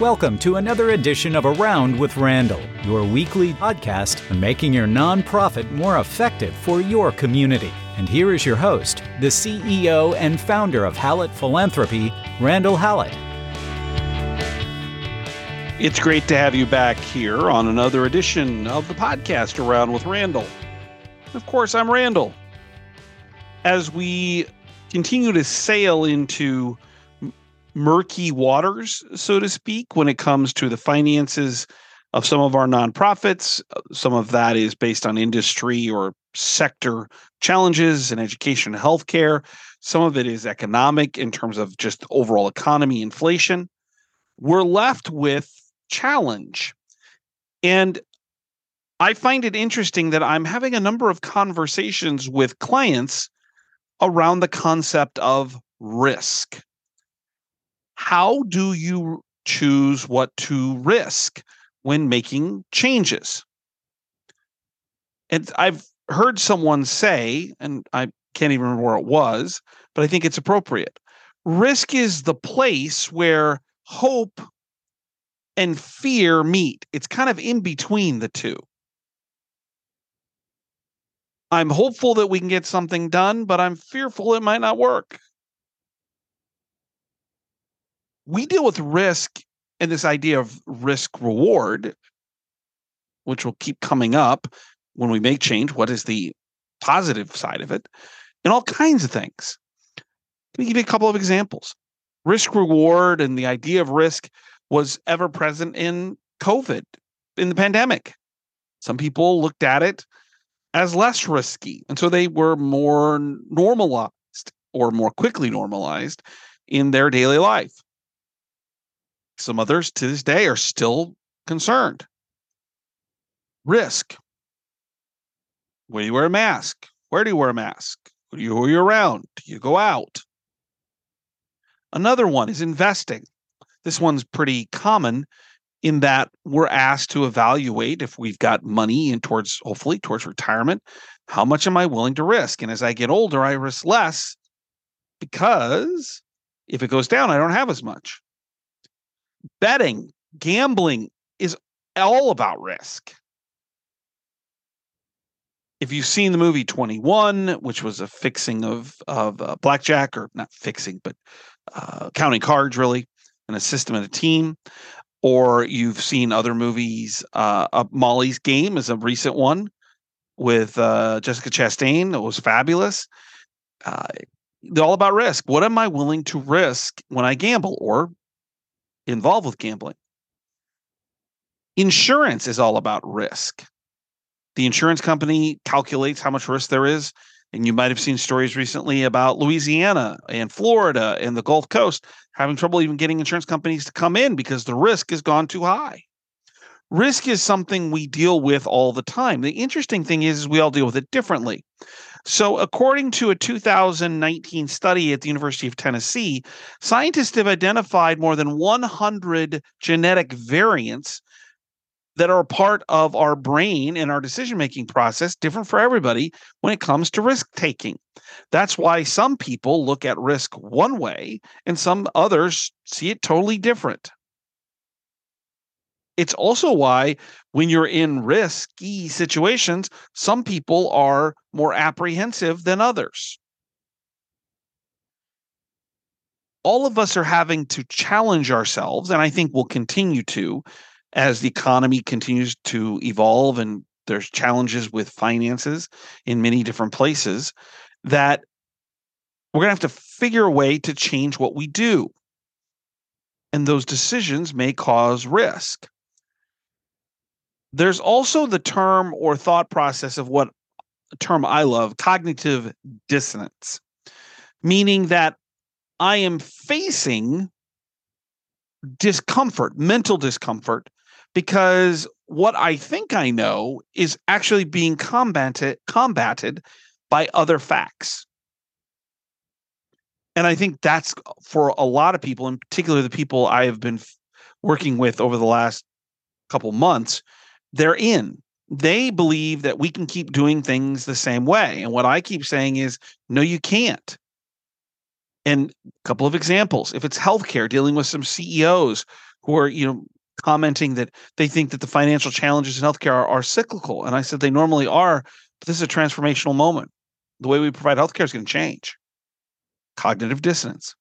Welcome to another edition of Around with Randall, your weekly podcast on making your nonprofit more effective for your community. And here is your host, the CEO and founder of Hallett Philanthropy, Randall Hallett. It's great to have you back here on another edition of the podcast Around with Randall. Of course, I'm Randall. As we continue to sail into murky waters, so to speak, when it comes to the finances of some of our nonprofits. Some of that is based on industry or sector challenges in education and healthcare. Some of it is economic in terms of just overall economy, inflation. We're left with challenge. And I find it interesting that I'm having a number of conversations with clients around the concept of risk how do you choose what to risk when making changes? And I've heard someone say, and I can't even remember where it was, but I think it's appropriate. Risk is the place where hope and fear meet. It's kind of in between the two. I'm hopeful that we can get something done, but I'm fearful it might not work we deal with risk and this idea of risk reward, which will keep coming up when we make change. What is the positive side of it? And all kinds of things. Let me give you a couple of examples. Risk reward and the idea of risk was ever present in COVID, in the pandemic. Some people looked at it as less risky. And so they were more normalized or more quickly normalized in their daily life. Some others to this day are still concerned. Risk. When you wear a mask? Where do you wear a mask? Who are you, who are you around? Do you go out? Another one is investing. This one's pretty common in that we're asked to evaluate if we've got money in towards hopefully towards retirement how much am i willing to risk and as i get older i risk less because if it goes down i don't have as much betting, gambling is all about risk. If you've seen the movie 21, which was a fixing of of uh, blackjack or not fixing, but uh, counting cards really, and a system and a team, or you've seen other movies, uh, Molly's Game is a recent one with uh, Jessica Chastain. It was fabulous. Uh, all about risk. What am I willing to risk when I gamble or involved with gambling. Insurance is all about risk. The insurance company calculates how much risk there is. And you might have seen stories recently about Louisiana and Florida and the Gulf Coast having trouble even getting insurance companies to come in because the risk has gone too high. Risk is something we deal with all the time. The interesting thing is, is we all deal with it differently. So, according to a 2019 study at the University of Tennessee, scientists have identified more than 100 genetic variants that are a part of our brain and our decision making process, different for everybody when it comes to risk taking. That's why some people look at risk one way and some others see it totally different. It's also why when you're in risky situations, some people are more apprehensive than others. All of us are having to challenge ourselves, and I think we'll continue to as the economy continues to evolve and there's challenges with finances in many different places that we're going to have to figure a way to change what we do. And those decisions may cause risk. There's also the term or thought process of what term I love cognitive dissonance, meaning that I am facing discomfort, mental discomfort, because what I think I know is actually being combated combated by other facts. And I think that's for a lot of people, in particular the people I have been working with over the last couple months, they're in. They believe that we can keep doing things the same way. And what I keep saying is, no, you can't. And a couple of examples if it's healthcare, dealing with some CEOs who are, you know, commenting that they think that the financial challenges in healthcare are, are cyclical. And I said they normally are, but this is a transformational moment. The way we provide healthcare is going to change. Cognitive dissonance.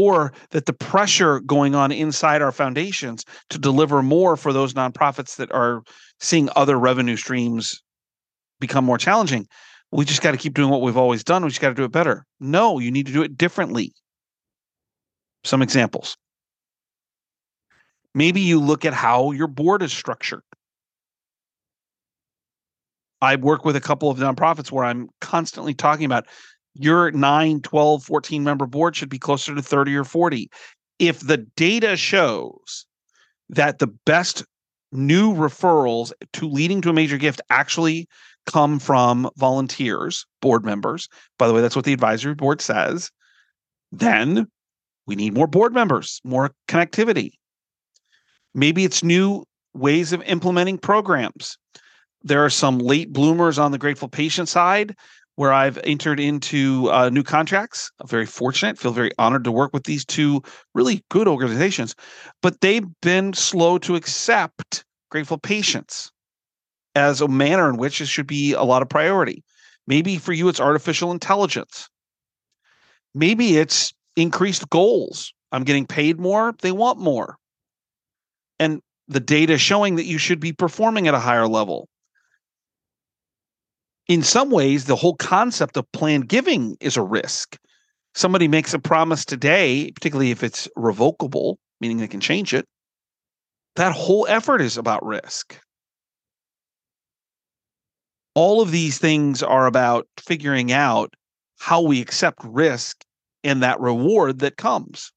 Or that the pressure going on inside our foundations to deliver more for those nonprofits that are seeing other revenue streams become more challenging. We just got to keep doing what we've always done. We just got to do it better. No, you need to do it differently. Some examples. Maybe you look at how your board is structured. I work with a couple of nonprofits where I'm constantly talking about your 9, 12, 14 member board should be closer to 30 or 40. If the data shows that the best new referrals to leading to a major gift actually come from volunteers, board members. By the way, that's what the advisory board says. Then we need more board members, more connectivity. Maybe it's new ways of implementing programs. There are some late bloomers on the grateful patient side where I've entered into uh, new contracts. I'm very fortunate, feel very honored to work with these two really good organizations, but they've been slow to accept grateful patients as a manner in which it should be a lot of priority. Maybe for you, it's artificial intelligence. Maybe it's increased goals. I'm getting paid more, they want more. And the data showing that you should be performing at a higher level in some ways, the whole concept of planned giving is a risk. Somebody makes a promise today, particularly if it's revocable, meaning they can change it. That whole effort is about risk. All of these things are about figuring out how we accept risk and that reward that comes.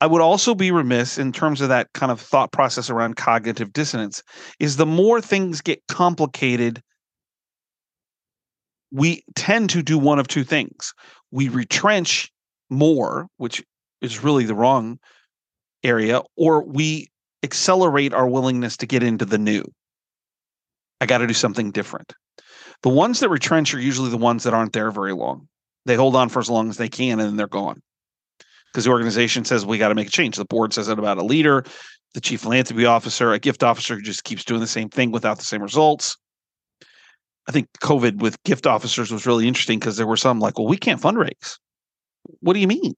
I would also be remiss in terms of that kind of thought process around cognitive dissonance is the more things get complicated we tend to do one of two things. We retrench more, which is really the wrong area, or we accelerate our willingness to get into the new. I got to do something different. The ones that retrench are usually the ones that aren't there very long. They hold on for as long as they can and then they're gone. Because the organization says we got to make a change. The board says it about a leader, the chief philanthropy officer, a gift officer who just keeps doing the same thing without the same results. I think COVID with gift officers was really interesting because there were some like, well, we can't fundraise. What do you mean?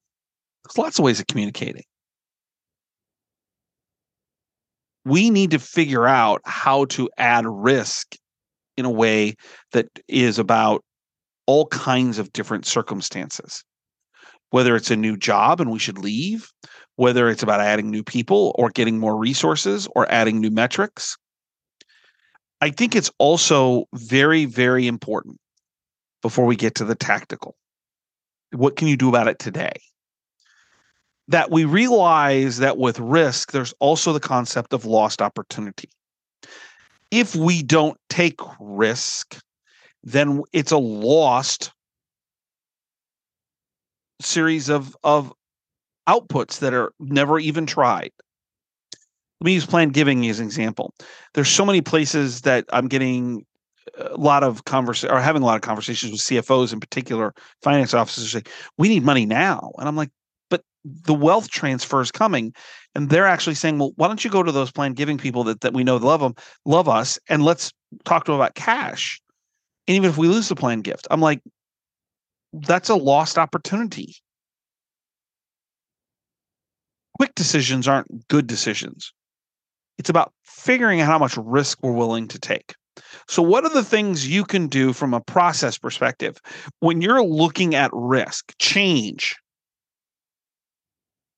There's lots of ways of communicating. We need to figure out how to add risk in a way that is about all kinds of different circumstances. Whether it's a new job and we should leave, whether it's about adding new people or getting more resources or adding new metrics, I think it's also very, very important before we get to the tactical. What can you do about it today? That we realize that with risk, there's also the concept of lost opportunity. If we don't take risk, then it's a lost series of, of outputs that are never even tried let me use planned giving as an example. There's so many places that I'm getting a lot of conversation or having a lot of conversations with CFOs in particular, finance officers say, we need money now. And I'm like, but the wealth transfer is coming. And they're actually saying, well, why don't you go to those planned giving people that, that we know love them, love us, and let's talk to them about cash. And even if we lose the planned gift, I'm like, that's a lost opportunity. Quick decisions aren't good decisions. It's about figuring out how much risk we're willing to take. So, what are the things you can do from a process perspective when you're looking at risk, change,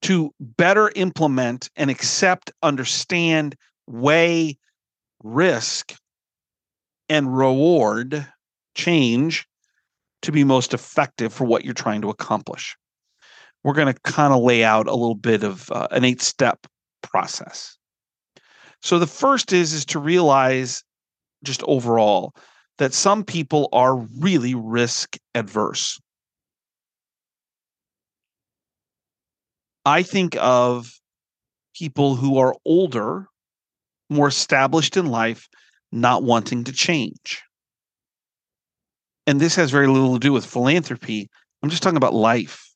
to better implement and accept, understand, weigh risk and reward change to be most effective for what you're trying to accomplish? We're going to kind of lay out a little bit of uh, an eight step process. So the first is is to realize just overall that some people are really risk adverse. I think of people who are older, more established in life, not wanting to change. And this has very little to do with philanthropy. I'm just talking about life.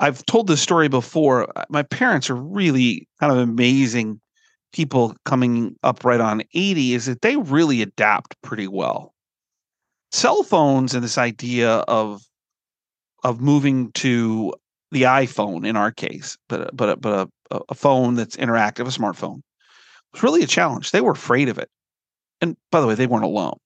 I've told this story before. Uh, my parents are really kind of amazing people coming up right on 80 is that they really adapt pretty well. Cell phones and this idea of of moving to the iPhone in our case, but but but a, a phone that's interactive, a smartphone, was really a challenge. They were afraid of it, and by the way, they weren't alone.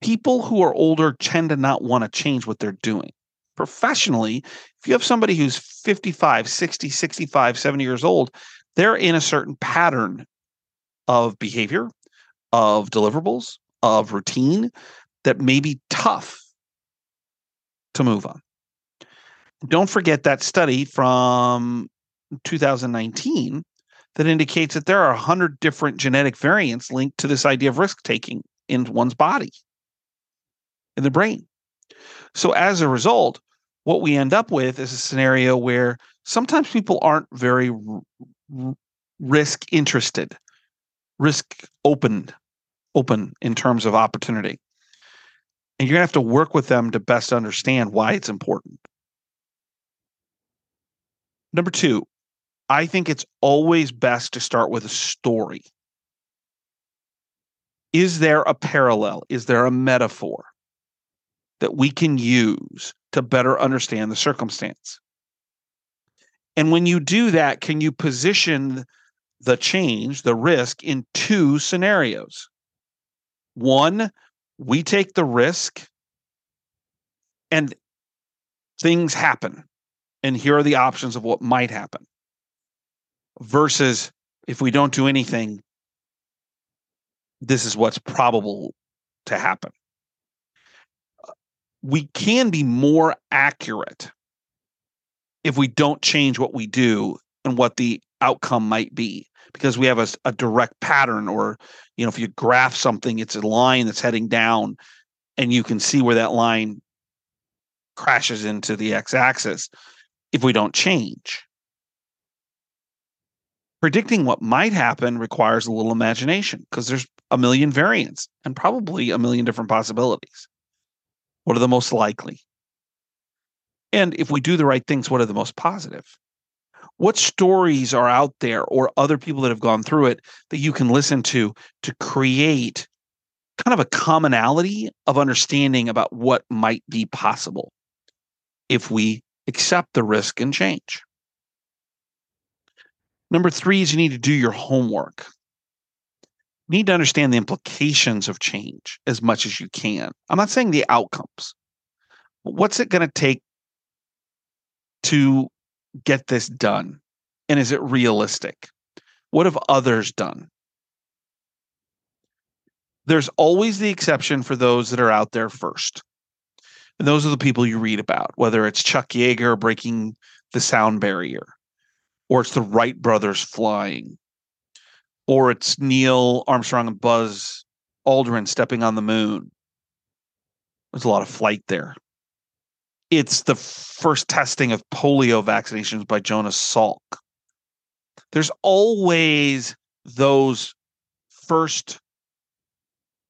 People who are older tend to not want to change what they're doing. Professionally, if you have somebody who's 55, 60, 65, 70 years old, they're in a certain pattern of behavior, of deliverables, of routine that may be tough to move on. Don't forget that study from 2019 that indicates that there are 100 different genetic variants linked to this idea of risk taking in one's body, in the brain. So, as a result, what we end up with is a scenario where sometimes people aren't very risk interested, risk open, open in terms of opportunity. And you're going to have to work with them to best understand why it's important. Number two, I think it's always best to start with a story. Is there a parallel? Is there a metaphor that we can use to better understand the circumstance? And when you do that, can you position the change, the risk, in two scenarios? One, we take the risk and things happen. And here are the options of what might happen. Versus if we don't do anything, this is what's probable to happen. We can be more accurate if we don't change what we do and what the outcome might be because we have a, a direct pattern or you know if you graph something it's a line that's heading down and you can see where that line crashes into the x-axis if we don't change. Predicting what might happen requires a little imagination because there's a million variants and probably a million different possibilities what are the most likely and if we do the right things, what are the most positive? What stories are out there or other people that have gone through it that you can listen to to create kind of a commonality of understanding about what might be possible if we accept the risk and change? Number three is you need to do your homework. Need to understand the implications of change as much as you can. I'm not saying the outcomes. What's it going to take to get this done? And is it realistic? What have others done? There's always the exception for those that are out there first. And those are the people you read about, whether it's Chuck Yeager breaking the sound barrier, or it's the Wright brothers flying, or it's Neil Armstrong and Buzz Aldrin stepping on the moon. There's a lot of flight there it's the first testing of polio vaccinations by Jonas Salk. There's always those first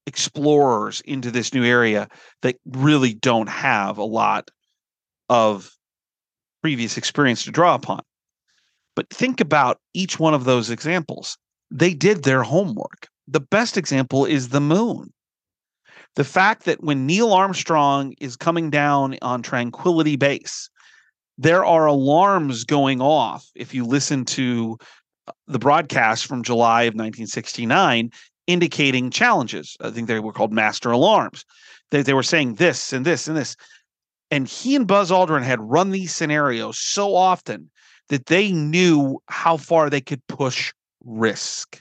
explorers into this new area that really don't have a lot of previous experience to draw upon. But think about each one of those examples. They did their homework. The best example is the moon the fact that when Neil Armstrong is coming down on Tranquility Base, there are alarms going off. If you listen to uh, the broadcast from July of 1969, indicating challenges. I think they were called master alarms. They, they were saying this and this and this. And he and Buzz Aldrin had run these scenarios so often that they knew how far they could push risk.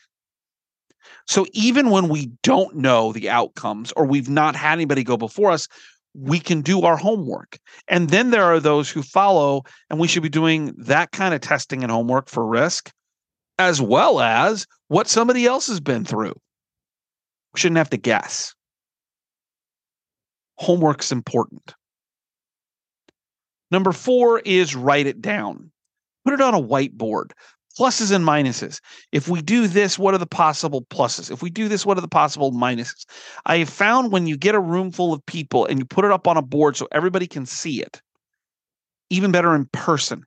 So even when we don't know the outcomes or we've not had anybody go before us, we can do our homework. And then there are those who follow, and we should be doing that kind of testing and homework for risk, as well as what somebody else has been through. We shouldn't have to guess. Homework's important. Number four is write it down. Put it on a whiteboard pluses and minuses. If we do this, what are the possible pluses? If we do this, what are the possible minuses? I have found when you get a room full of people and you put it up on a board so everybody can see it, even better in person.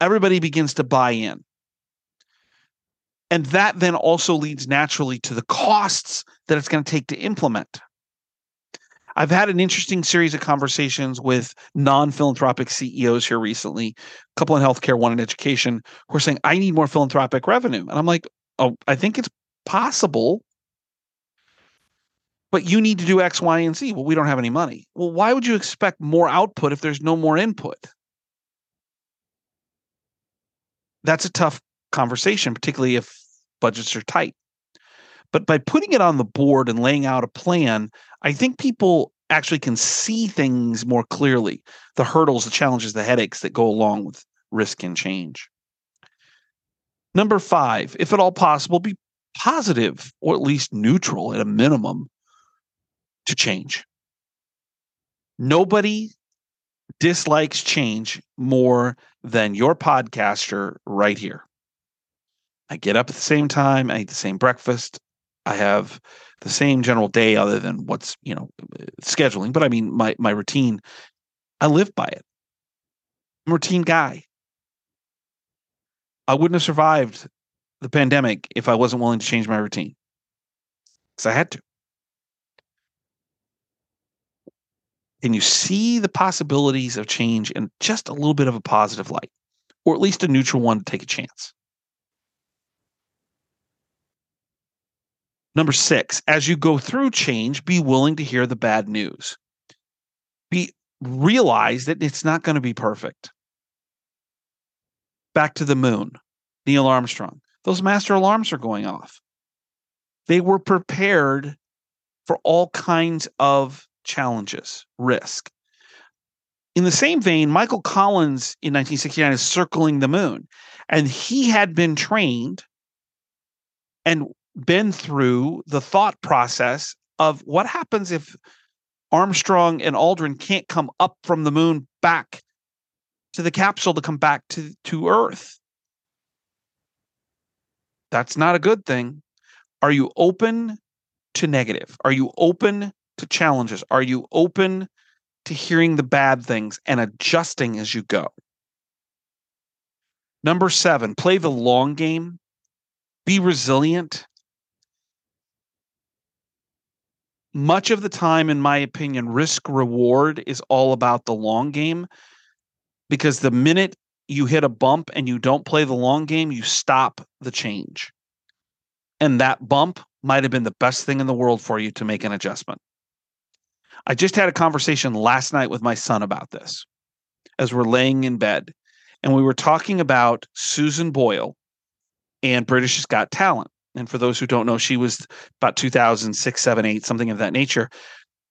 Everybody begins to buy in. And that then also leads naturally to the costs that it's going to take to implement. I've had an interesting series of conversations with non philanthropic CEOs here recently, a couple in healthcare, one in education, who are saying, I need more philanthropic revenue. And I'm like, oh, I think it's possible, but you need to do X, Y, and Z. Well, we don't have any money. Well, why would you expect more output if there's no more input? That's a tough conversation, particularly if budgets are tight. But by putting it on the board and laying out a plan, I think people actually can see things more clearly the hurdles, the challenges, the headaches that go along with risk and change. Number five, if at all possible, be positive or at least neutral at a minimum to change. Nobody dislikes change more than your podcaster right here. I get up at the same time, I eat the same breakfast, I have the same general day other than what's, you know, scheduling, but I mean my my routine, I live by it. I'm a routine guy. I wouldn't have survived the pandemic if I wasn't willing to change my routine. Because I had to. Can you see the possibilities of change in just a little bit of a positive light, or at least a neutral one to take a chance? Number six, as you go through change, be willing to hear the bad news. Be realize that it's not going to be perfect. Back to the moon, Neil Armstrong. Those master alarms are going off. They were prepared for all kinds of challenges, risk. In the same vein, Michael Collins in 1969 is circling the moon, and he had been trained and been through the thought process of what happens if Armstrong and Aldrin can't come up from the moon back to the capsule to come back to, to Earth. That's not a good thing. Are you open to negative? Are you open to challenges? Are you open to hearing the bad things and adjusting as you go? Number seven, play the long game, be resilient, much of the time, in my opinion, risk reward is all about the long game because the minute you hit a bump and you don't play the long game, you stop the change. And that bump might have been the best thing in the world for you to make an adjustment. I just had a conversation last night with my son about this as we're laying in bed. And we were talking about Susan Boyle and Britain's Got Talent. And for those who don't know, she was about 2006, 7, 8, something of that nature.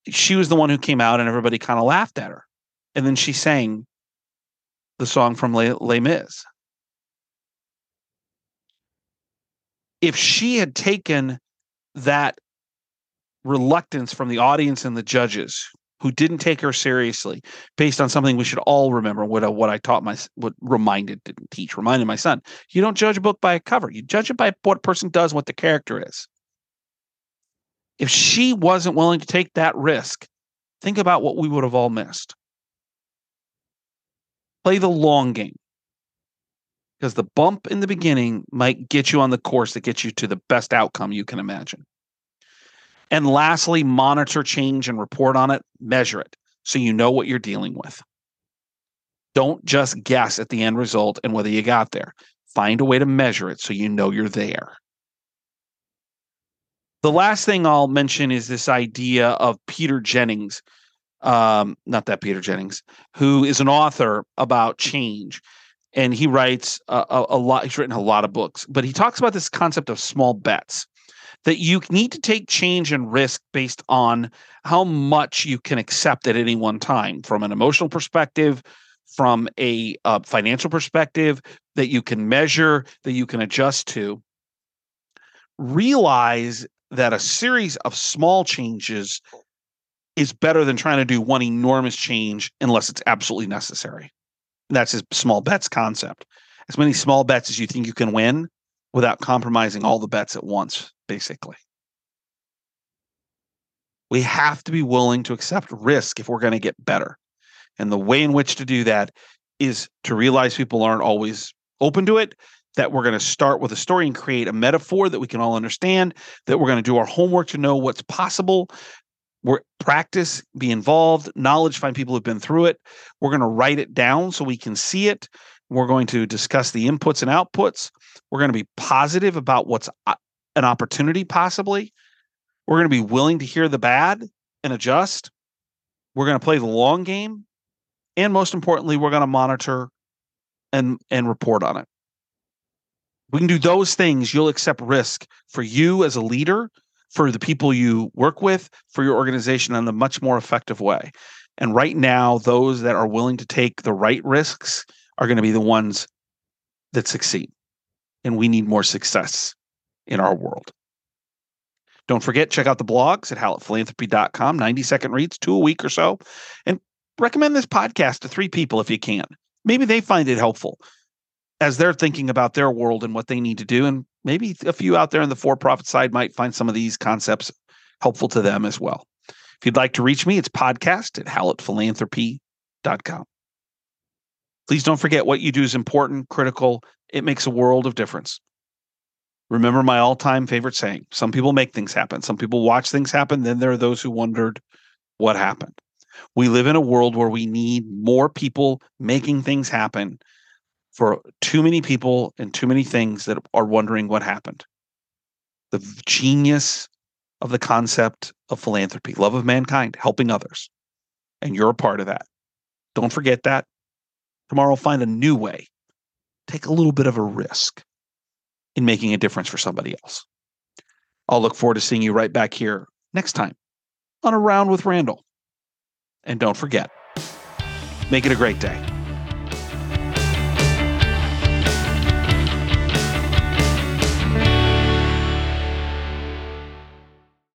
She was the one who came out and everybody kind of laughed at her. And then she sang the song from Les, Les Mis. If she had taken that reluctance from the audience and the judges who didn't take her seriously based on something we should all remember what I, what I taught my what reminded didn't teach reminded my son. You don't judge a book by a cover. You judge it by what a person does what the character is. If she wasn't willing to take that risk think about what we would have all missed. Play the long game. Because the bump in the beginning might get you on the course that gets you to the best outcome you can imagine and lastly, monitor change and report on it, measure it so you know what you're dealing with. Don't just guess at the end result and whether you got there. Find a way to measure it so you know you're there. The last thing I'll mention is this idea of Peter Jennings, um, not that Peter Jennings, who is an author about change. And he writes a, a, a lot, he's written a lot of books, but he talks about this concept of small bets that you need to take change and risk based on how much you can accept at any one time from an emotional perspective from a uh, financial perspective that you can measure that you can adjust to. Realize that a series of small changes is better than trying to do one enormous change unless it's absolutely necessary. That's his small bets concept. As many small bets as you think you can win without compromising all the bets at once basically. We have to be willing to accept risk if we're going to get better. And the way in which to do that is to realize people aren't always open to it, that we're going to start with a story and create a metaphor that we can all understand, that we're going to do our homework to know what's possible. We're practice, be involved, knowledge, find people who've been through it. We're going to write it down so we can see it. We're going to discuss the inputs and outputs. We're going to be positive about what's uh, an opportunity, possibly. We're going to be willing to hear the bad and adjust. We're going to play the long game. And most importantly, we're going to monitor and, and report on it. We can do those things. You'll accept risk for you as a leader, for the people you work with, for your organization in a much more effective way. And right now, those that are willing to take the right risks are going to be the ones that succeed. And we need more success in our world. Don't forget, check out the blogs at hallettphilanthropy.com, 90 second reads, two a week or so. And recommend this podcast to three people if you can. Maybe they find it helpful as they're thinking about their world and what they need to do. And maybe a few out there in the for profit side might find some of these concepts helpful to them as well. If you'd like to reach me, it's podcast at hallettphilanthropy.com. Please don't forget what you do is important, critical. It makes a world of difference. Remember my all time favorite saying some people make things happen, some people watch things happen. Then there are those who wondered what happened. We live in a world where we need more people making things happen for too many people and too many things that are wondering what happened. The genius of the concept of philanthropy, love of mankind, helping others. And you're a part of that. Don't forget that. Tomorrow, find a new way. Take a little bit of a risk in making a difference for somebody else. I'll look forward to seeing you right back here next time on A Round with Randall. And don't forget, make it a great day.